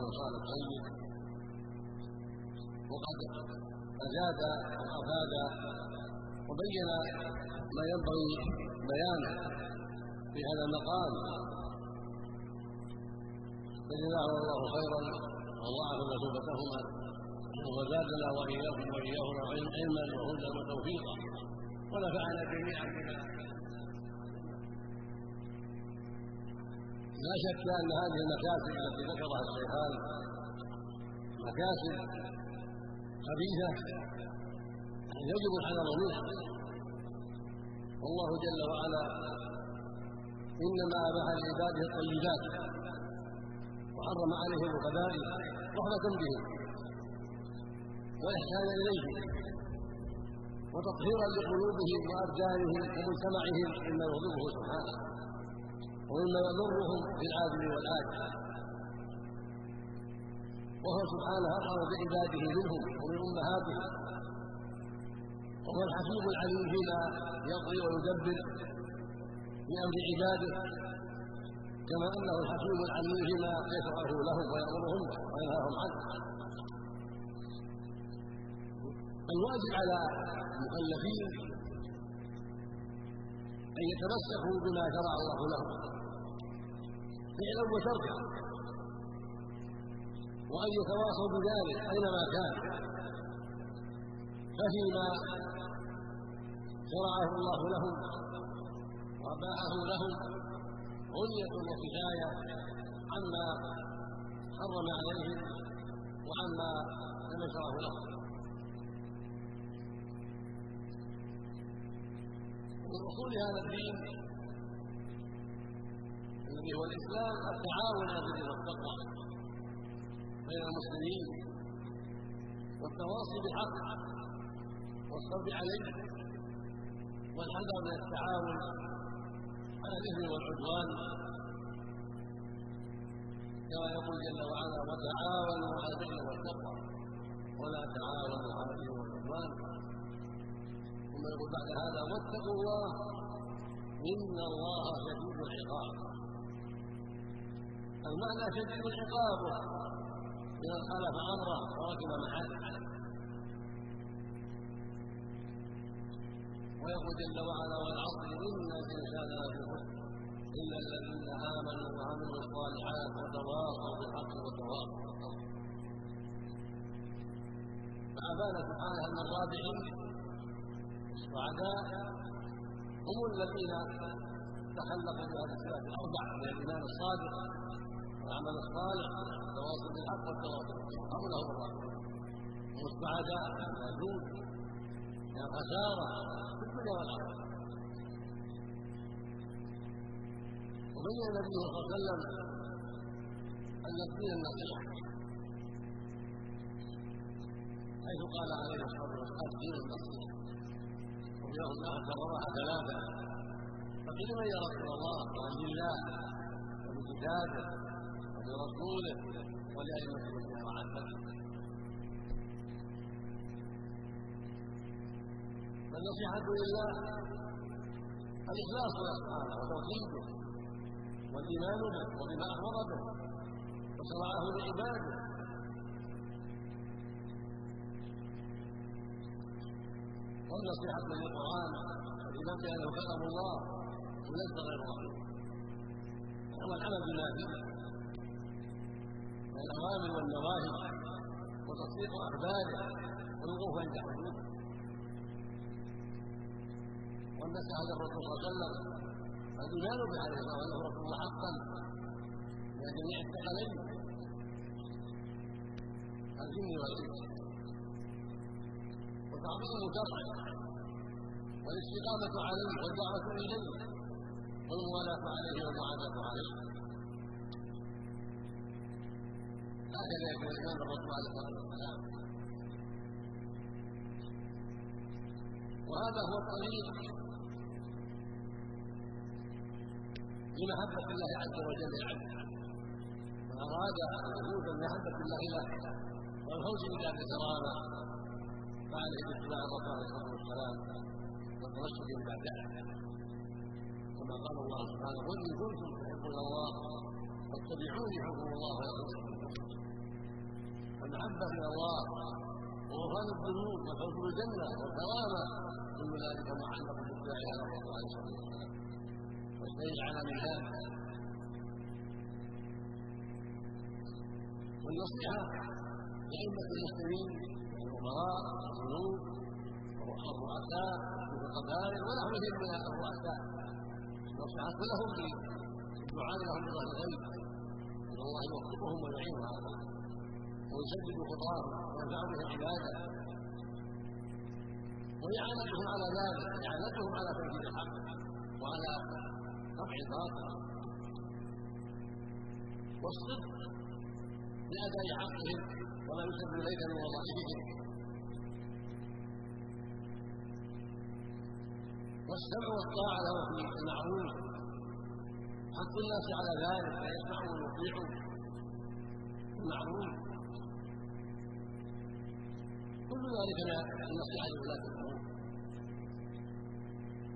بن صالح الطيب وقد أجاد وأفاد وبين ما ينبغي بيانه في هذا المقام. فجزاهم الله خيرا وضاعف مثوبتهما وزادنا وإياكم وإياهما علما وهدى وتوفيقا. ونفعنا جميعا بما لا شك أن هذه المكاسب التي ذكرها الشيخان مكاسب خبيثة يجب الحذر منها والله جل وعلا إنما أباح لعباده الطيبات وحرم عليهم الخبائث رحمة بهم واحسانا اليهم وتطهيرا لقلوبهم وأبدانهم ومجتمعهم مما يغضبه سبحانه. ومما يضرهم في العاجل والآجل وهو سبحانه أرحم بعباده منهم ومن أمهاتهم وهو الحكيم العليم فيما يقضي ويدبر في أمر عباده كما أنه الحكيم العليم فيما يشرعه لهم ويأمرهم وينهاهم عنه. الواجب على المكلفين أن يتمسكوا بما شرع الله لهم. فعلا وتركا وأن يتواصوا بذلك أينما كان. ففيما شرعه الله لهم وأباحه لهم غنية وكفاية عما حرم عليهم وعما لم يشرعه لهم. من أصول هذا الدين الذي هو الاسلام التعاون على البر والتقوى بين المسلمين والتواصي بالحق والصبر عليه والحذر من التعاون على الإثم والعدوان. كما يقول جل وعلا وتعاونوا على البر والتقوى ولا تعاونوا على الإثم والعدوان. ثم يقول بعد هذا واتقوا الله إن الله شديد العقاب. المعنى شديد العقاب. لمن خالف أمره وركب محله ويقول جل وعلا والعصر إن الإنسان لفي خسر. إلا الذين آمنوا وعملوا الصالحات وتواصوا بالحق وتواصوا بالصبر فأبان سبحانه أن الرابحين السعداء هم الذين تخلقوا بهذه الصفات الاربع من الإيمان الصادق والعمل الصالح والتواصل بالحق والتواصل بالصبر. هم لهم الرابحون هم السعداء الفائزون من الخساره في الدنيا والآخرة. وبين النبي صلى الله عليه وسلم أن الدين النصيحه حيث قال عليه الصلاة والسلام الدين النصيحه وجاءه الله كررها ثلاثة فقيل من يا رسول الله؟ قال لله وبكتابه. وبرسوله ولأئمة المسلمين وعامته فالنصيحة لله الإخلاص له سبحانه وتوحيده والإيمان به وبما أخبر به وشرعه لعباده. والنصيحة للقرآن الإمام بأنه كلام الله وليس غير رحيم وهو العمل بما فيه من الأوامر والنواهي وتصديق أخباره والوقوف عند حدوده والنصيحة للرسول صلى الله عليه وسلم الإيمان به عليه الصلاة والسلام رسول حقا؟ من جميع الثقلين. الجن والإنس وتعظيم شرعه والاستقامة عليه والدعوة إليه. والموالاة عليه والمعاداة عليه. هكذا الإمام الرسول عليه الصلاة والسلام. وهذا هو الطريق بمحبة الله عز وجل للعبد فأراد الخلود بمحبة الله له والفوز بدار الكرامة فعليه باتباع الرسول عليه الصلاة والسلام والتمسك ببعده كما قال الله سبحانه قل إن كنتم تحبون الله فاتبعوني يحبكم الله ويغفر المحبة إلى الله وغفران الذنوب والفوز بالجنة والكرامة كل ذلك معلق باتباع هذا الرسول عليه الصلاة والسلام على من ذلك والنصيحة لأئمة المسلمين الأمراء والملوك والرؤساء من القبائل ونحوهم من الرؤساء. النصيحة لهم بالدعاء لهم بظهر الغيب. أن الله يوفقهم ويعينهم على ويسدد خطاهم وينفع بهم عباده وإعانتهم على ذلك إعانتهم على تنفيذ الحق وعلى رفع الباطل والصدق لأداء حقهم وما يسد إليك من وظائفهم. والسمع والطاعة له في المعروف. حق الناس على ذلك فيسمعوا ويطيعوا المعروف. كل ذلك من النصيحة لولاة الأمور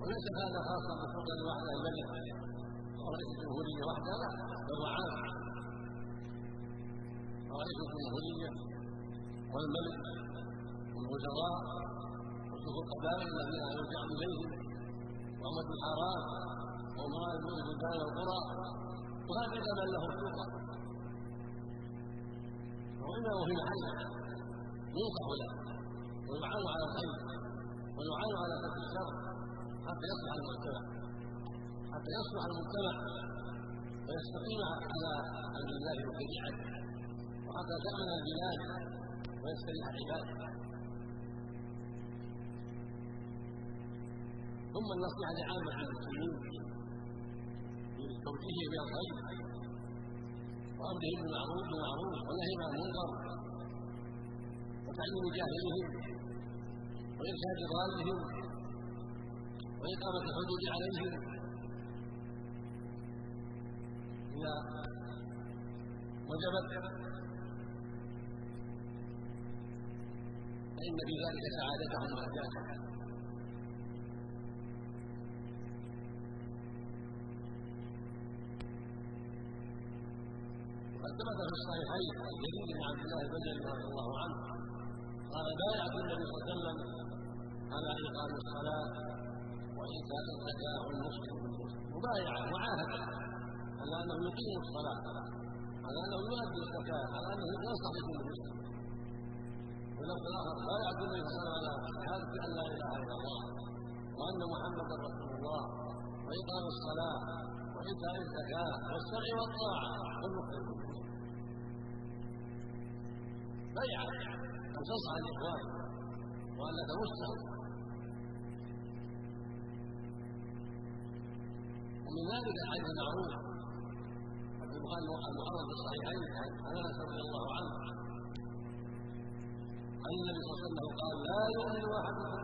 وليس هذا خاصا بالسلطة الواحدة الملك أو رئيس الجمهورية وحده لا بل وعام رئيس الجمهورية والملك والوزراء وشيوخ القبائل الذين يرجع إليهم وعمد الحرام وأمراء البلدان والقرى وهكذا من له سلطة وإنه في محله ينصح له ويعان على الخير ويعان على ترك الشر. حتى يصلح المجتمع. حتى يصلح المجتمع ويستقيم على أمر الله وشريعته وحتى تامن البلاد ويستريح العباد ثم النصيحة لعامة المسلمين بتوجيههم إلى الخير. وامرهم بالمعروف بالمعروف ونهيهم عن المنكر. وتعليم جاهلهم. وإرشاد ضالهم وإقامة الحدود عليهم. إذا وجبت فإن في ذلك سعادتهم ونجاتهم وقد ثبت في الصحيحين عن جرير بن عبد الله البجلي رضي الله عنه قال بايعت النبي صلى الله عليه وسلم على اقام الصلاه وايتاء الزكاه والنصح مبايعه معاهده على انه يقيم الصلاه على انه يؤدي الزكاه على انه ينصح لكل مسلم ولفظ صلى الله عليه وسلم على شهاده ان لا اله الا الله وان محمدا رسول الله واقام الصلاه وايتاء الزكاه والسمع والطاعه والنصح بيعه ان تنصح الاخوان وان لا تمسهم ومن ذلك الحديث المعروف في البخاري المحرم في الصحيحين عن أنس رضي الله عنه. عن النبي صلى الله عليه وسلم قال لا يؤمن احدكم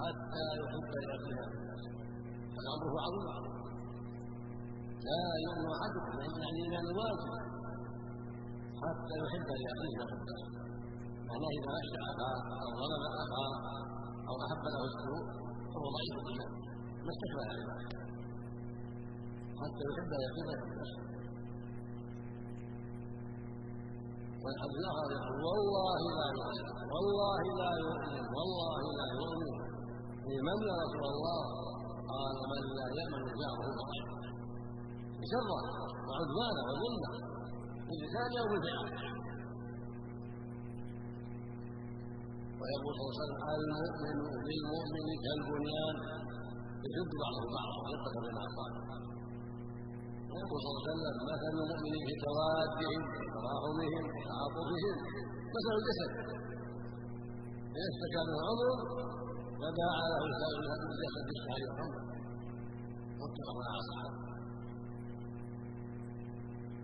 حتى يحب لاخيه امره عظيم لا يؤمن احدكم يعني الايمان واجب حتى يحب لاخيه معناه إذا نشا أخاه أو ظلم أخاه أو أحب له السوء فهو ضعيف الايمان ما استكمل الايمان حتى يحب حبه والحديث الآخر يقول والله لا يؤمن والله لا يؤمن والله لا يؤمن لمن يا رسول الله؟ قال من لا يامن جاره ضعيف شره وعدوانه وظلمه بلسان أو بفعل ويقول صلى الله عليه وسلم المؤمن للمؤمن كالبنيان. يشد بعضه بعضا ويقتل بين اعصابه ويقول صلى الله عليه وسلم مثل المؤمنين في توادهم وتراحمهم وتعاطفهم مثل الجسد. اذا اشتكى منه عضو فداعى له سائر الجسد بالشهر والحمد متفق على صحته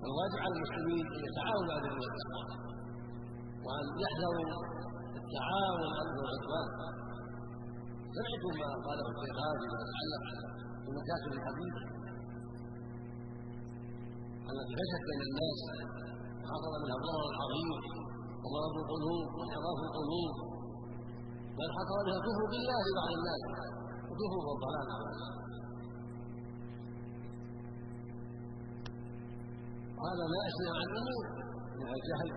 الواجب على المسلمين إن يتعاونوا على والتقوى وأن يحذروا التعاون على العدوان سمعتم ما قاله الشيخ هذه ما يتعلق بمكاسب الحديث التي فشت بين الناس. وحصل منها الضرر العظيم ومرض القلوب وانحراف القلوب. بل حصل منها الكفر بالله لبعض الناس وكفر والضلال وهذا لا يشتري عن الأمور منها الجهل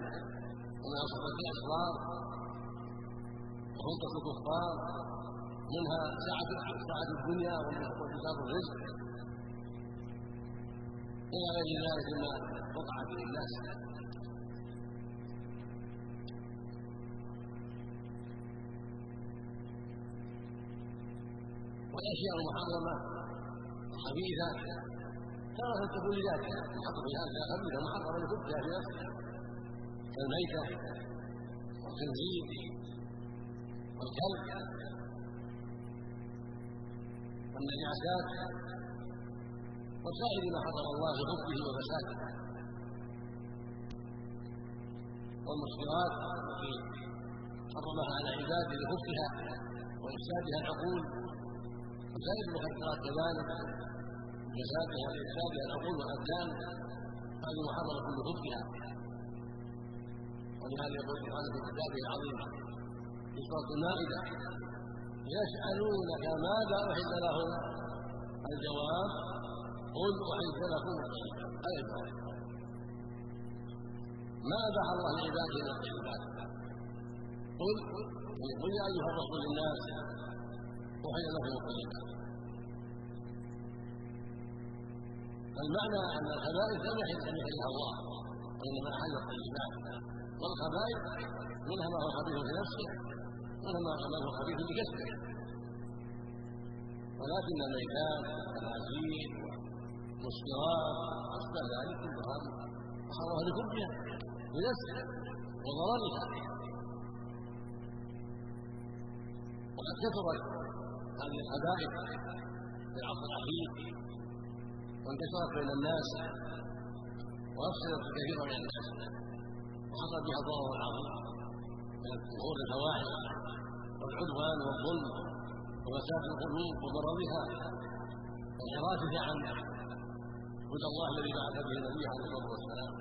ومنها صحبه الاسرار وخلطه الكفار منها سعه سعه الدنيا وانتشار الرزق. إلى غير ذلك مما وقع به الناس. والاشياء المحرمة الخبيثه تارة تكون لذاتها محرمة لذاتها خبيثة محرمة لحبها في نفسها كالميتة والخنزير والكلب والنجاسات. وسائر ما حضر الله لحبه وفساده. والمسكرات التي حرمها على عباده لحبها وإفسادها العقول وسائر المخدرات كذلك جزاتها وافسادها العقول والابدان هذه محرمه لحبها. ولهذا يقول سبحانه في كتابه العظيم في سورة المائدة يسألونك ماذا أحل لهم؟ الجواب قل الطيبات هذا الجواب ما اباح الله لعباده من الطيبات قل قل يا أيها الرسول للناس احل لكم الطيبات فالمعنى أن الخبائث لم يحل ان يحلها الله وإنما احل الطيبات والخبائث منها ما هو خبيث في نفسه منها ما هو خبيث بكسبه ولكن الميتات والعزيز والمسكرات واشباه ذلك كلها حرمها لكبرها بنفسه وضررها وقد كثرت هذه الخبائث في العصر الاخير وانتشرت بين الناس. وأفسدت كثيرا من الناس. وحصل بها ضرر عظيم من ظهور الفواحش والعدوان والظلم وفساد القلوب وضررها وانحرافها عن هدى الله الذي بعث به نبيه عليه الصلاة والسلام.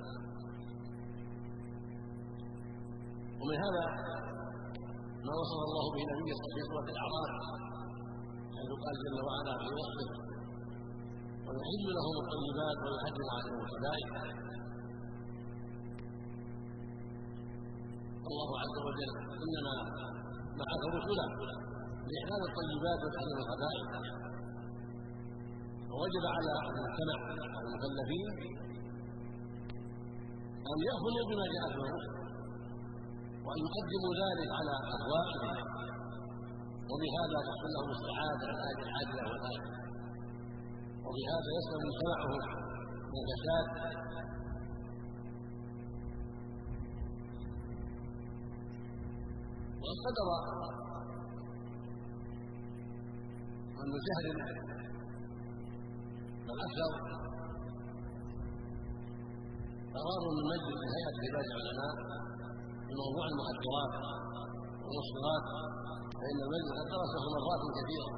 ومن هذا ما وصف الله به نبيه في سوره الأعراف حيث قال جل وعلا في وصفه ويحل لهم الطيبات ويحرم عليهم الخبائث الله عز وجل إنما بعث رسلا لاحلال الطيبات وتحريم الخبائث ووجب على المجتمع المكلفين أن يأخذوا بما جاء الرسل وأن يقدموا ذلك على اهوائهم وبهذا تحصل لهم السعاده الآية العاجله والاخره وبهذا يسلم مجتمعهم من الفساد. وقد ابن سهل بل أكثر قرار من مجلس هيئة عباد العلماء في موضوع المخدرات والمسكرات فإن المجلس قد درسه مرات كثيرة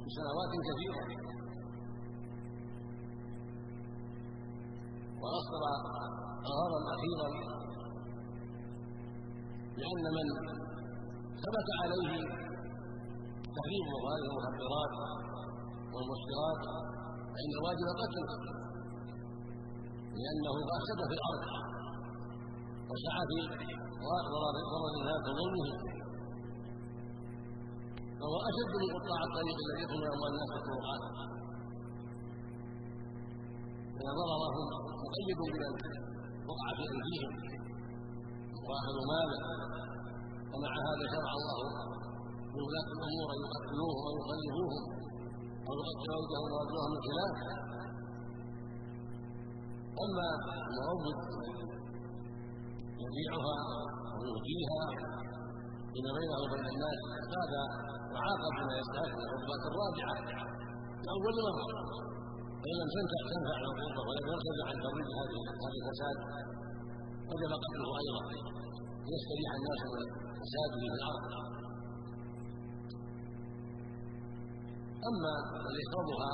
في سنوات كثيرة. واصدر قرارا أخيرا بان من ثبت عليه تحريم هذه المخدرات والمسكرات فان الواجب قتله لأنه افسد في الأرض وسعى في ضرر الناس وظلمهم فهو أشد من قطاع الطريق الذي يدخل اموال الناس الطرقات لأن ضررهم مقيد بمن وقع في أيديهم وأخذوا ماله ومع هذا شرع الله لولاة الأمور أن يقتلوهم أو ايديهم وارجلهم من خلاف اما المعوض يبيعها ويهديها فيما بينه وبين الناس هذا يعاقب بما يستحق العقوبات الراجعه لاول مره فان لم تنفع تنفع العقوبه ولم يرتفع عن ترويج هذه هذا الفساد وجب قتله أيضا ليستريح الناس من فساده في الأرض أما من يشربها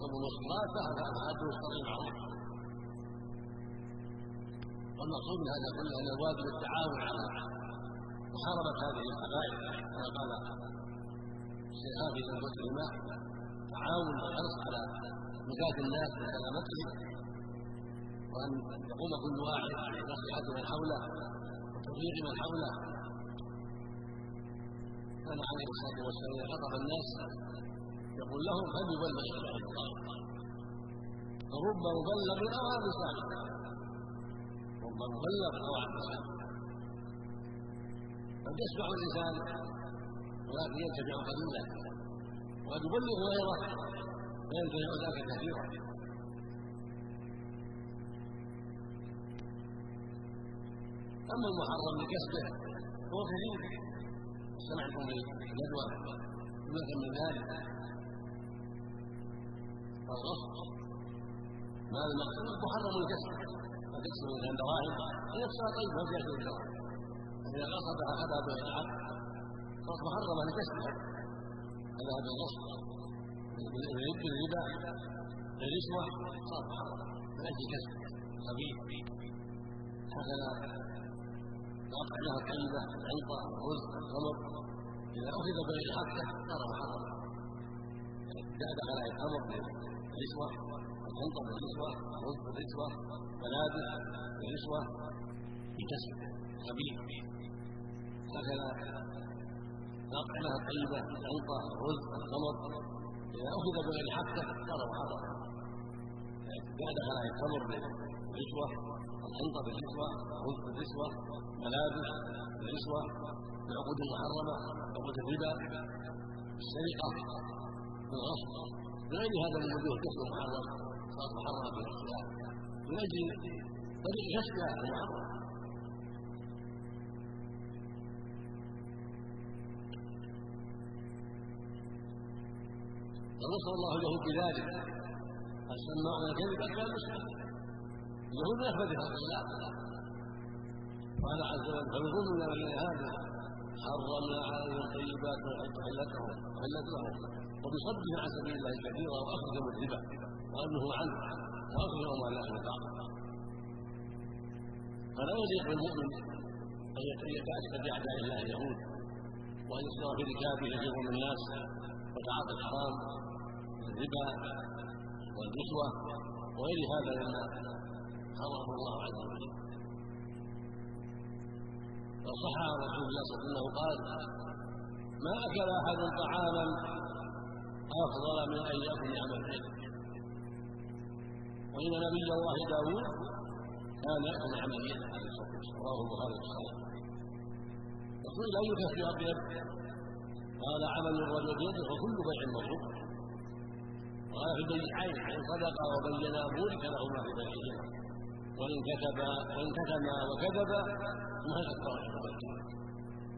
والمسكرات فهذا حده الشرعي معروف والمقصود من هذا كله أن الواجب التعاون على محاربه هذه الحبائل كما قال الشيخان في انفسهما تعاون والحرص على نجاة الناس وسلامتهم وأن يقوم كل واحد بنصيحه من حوله وتوفيق من حوله. كان عليه الصلاه والسلام خطب الناس يقول لهم هل يبلغ شرع الله؟ فرب مبلغ أو عن رب مبلغ أو عن قد يسمع الإنسان ولكن يتبع قليلا. وقد يبلغ غيره فينتفع ذاك كثيرا. أما المحرم لكسبه فهو كثير سمعتم بالندوه جمله من ذلك الغصب ما المقصود؟ محرم الكسب الكسب من الدراهم نفسها طيبه في اخر الدراهم إذا قصدها اخذها بالعقد صارت محرمه لكسبها هذا بالغصب بالربا بالرشوه صارت محرمه من أجل كسب خبيث هكذا الأطعمة الطيبة العنطة الرز الخمر إذا أخذ بغير حقه صار محرما دخل عليه الخمر بالرشوة العنطة بالرشوة الرز بالرشوة ملابس بالرشوة. بكسب خبيث. هكذا الأطعمة الطيبة العنطة الرز الخمر إذا أخذ بغير حقه صار محرما دخل عليه الخمر بالرشوة. الحنطة بالرشوة الرز بالرشوة ملابس بالرشوة بالعقود المحرمة عقود الربا السرقة بالغصب بغير هذا من وجوه الكسب المحرم صارت محرمة في نفسها من أجل طريق كسبها المحرم. ونصر الله اليهود بذلك. السماعون الكذب أكبر المسلم اليهود يخبر بخلق الله قال عز وجل فبظلم من هذا حرمنا عليهم طيبات حلتهم؟ حلت لهم وبصدهم عن سبيل الله كثيرا واخرجهم الربا وأنه عنه واخرجهم على أهل الباطل فلا يليق بالمؤمن أن يتاسى بأعداء الله اليهود وأن يسير في ركابه يجر من الناس وتعاطي الحرام الربا والرشوه وغير هذا مما حرمه الله عز وجل. وصح عن رسول الله صلى الله عليه وسلم قال ما أكل أحد طعاما أفضل من أن يأكل عمل يده وإن نبي الله داود كان يأكل عمل يده عليه الصلاة والسلام. رواه البخاري في الصحيح. وقيل اي كسب اطيب قال عمل الرجل بيده وكل بيع مبروك قال في البيعين ان صدق وبينا بورك لهما في بيعهما وإن كتب وإن كتم وكذب ما كفر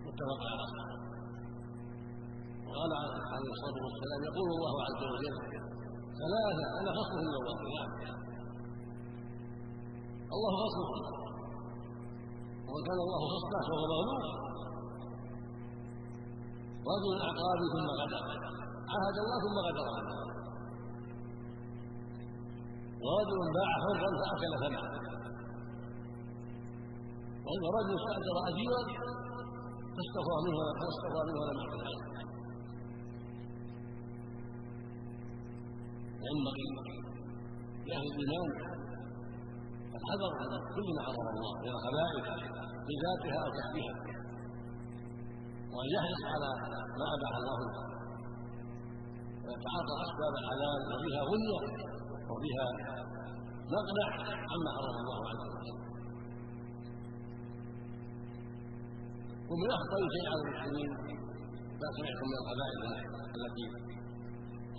متفق على وقال عليه الصلاة والسلام يقول الله عز وجل ثلاثة أنا خصمهم يوم القيامة الله خصمهم ومن كان الله خصمه فهو مغلوب. رجل أعقابي ثم غدر. عهد الله ثم غدر. ورجل باع حرا فأكل ثمنه. ورجل استاجر اجيرا فاستفى منه فاستفى منه ولم يحكم عليه ينبغي لاهل الإيمان الحذر عن كل ما حرم الله من الخبائث بذاتها أو كسبها وأن يحرص على ما أباح الله له. ويتعاطى أسباب الحلال وفيها غنية. وفيها مقنع عما حرم الله عز وجل ومن أخطر شيء على المسلمين ما سمعتم من القبائل التي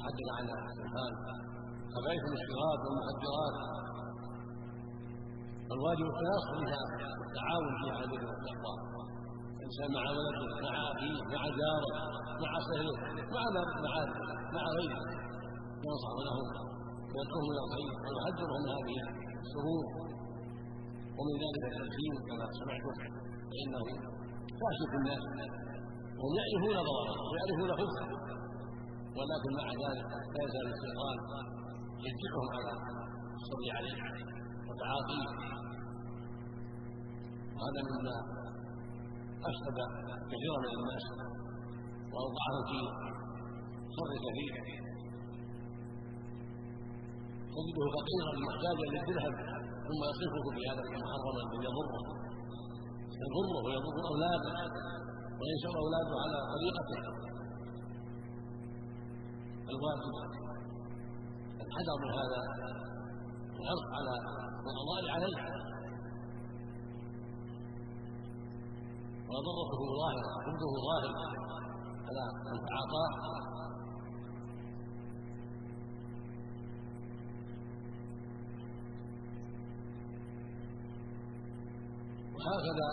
حدث عنها السلطان قبائل المسكرات والمخدرات الواجب التناصر بها والتعاون فيها على البر والتقوى. الانسان مع ولده مع أخيه مع جاره مع سهله مع مع مع غيره ينصح لهم ويدعوهم إلى الخير ويحذرهم من هذه الشرور ومن ذلك التدخين كما سمعتم فإنه كاشف الناس. هم يعرفون ضرره ويعرفون خبثه ولكن مع ذلك لا يزال الشيطان يشجعهم على الصبر عليه وتعاطيه. وهذا مما افسد كثيرا من الناس واوضعهم في شر كثير تجده فقيرا محتاجا للدرهم ثم يصرفه في هذا محرما يضره يضره ويضر أولاده وينشر أولاده على طريقته. الواجب الحذر من هذا الحرص على القضاء عليه. وضرته ظاهر حمده ظاهر على من تعاطاه. وهكذا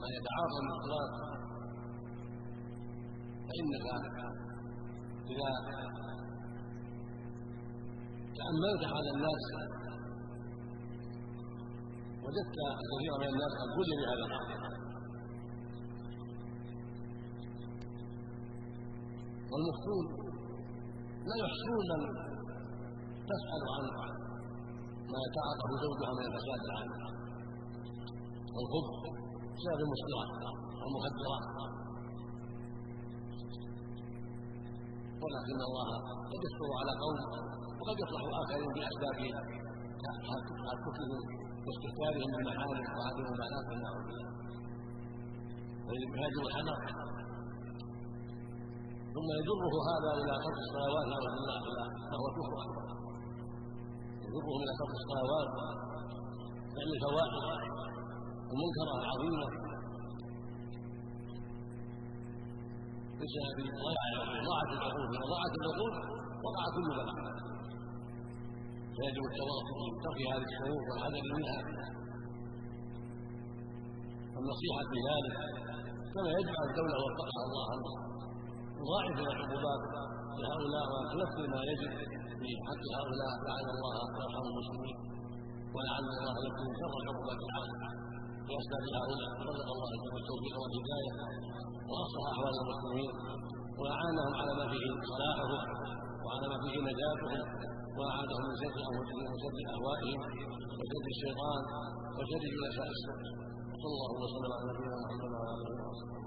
ما يتعاطى الصلاه فإنك إذا تأملت على الناس وجدت كثيرا من الناس قد بلي بهذا الامر والمفتون لا يحصون من تسأل عن ما يتعاطف زوجها من الفساد العام والخبث بسبب المسكرات والمخدرات ولكن الله قد يستر على قوم وقد يصلح آخرين باسباب تحككهم واستهتارهم بالمحارم وهذه المبالاه والنعوذ بالله فيجب الحذر ثم يجره هذا إلى ترك الصلوات نعوذ بالله فهو كفر. اكبر يجره إلى ترك الصلوات فعل الفواحش المنكره العظيمه بسبب ضاعت العقول إذا ضاعت العقول وقع كل بلاء. فيجب التواصل بترك هذه الشرور والحذر منها. والنصيحه في ذلك كما يجعل الدولة وفقها الله. يضاعف العقوبات لهؤلاء ويتمثل ما يجب في حق هؤلاء. لعل الله يرحم المسلمين ولعل الله يكون شر العقوبات العامه باسباب هؤلاء رزق الله جل التوفيق والهداية. وأصلح أحوال المسلمين. وأعانهم على ما فيه صلاحهم وعلى ما فيه نجاتهم. وأعادهم من شر أنفسهم وشر أهوائهم. وشر الشيطان وشر جلساء السوء صلى الله وسلم على نبينا محمد وعلى آله وصحبه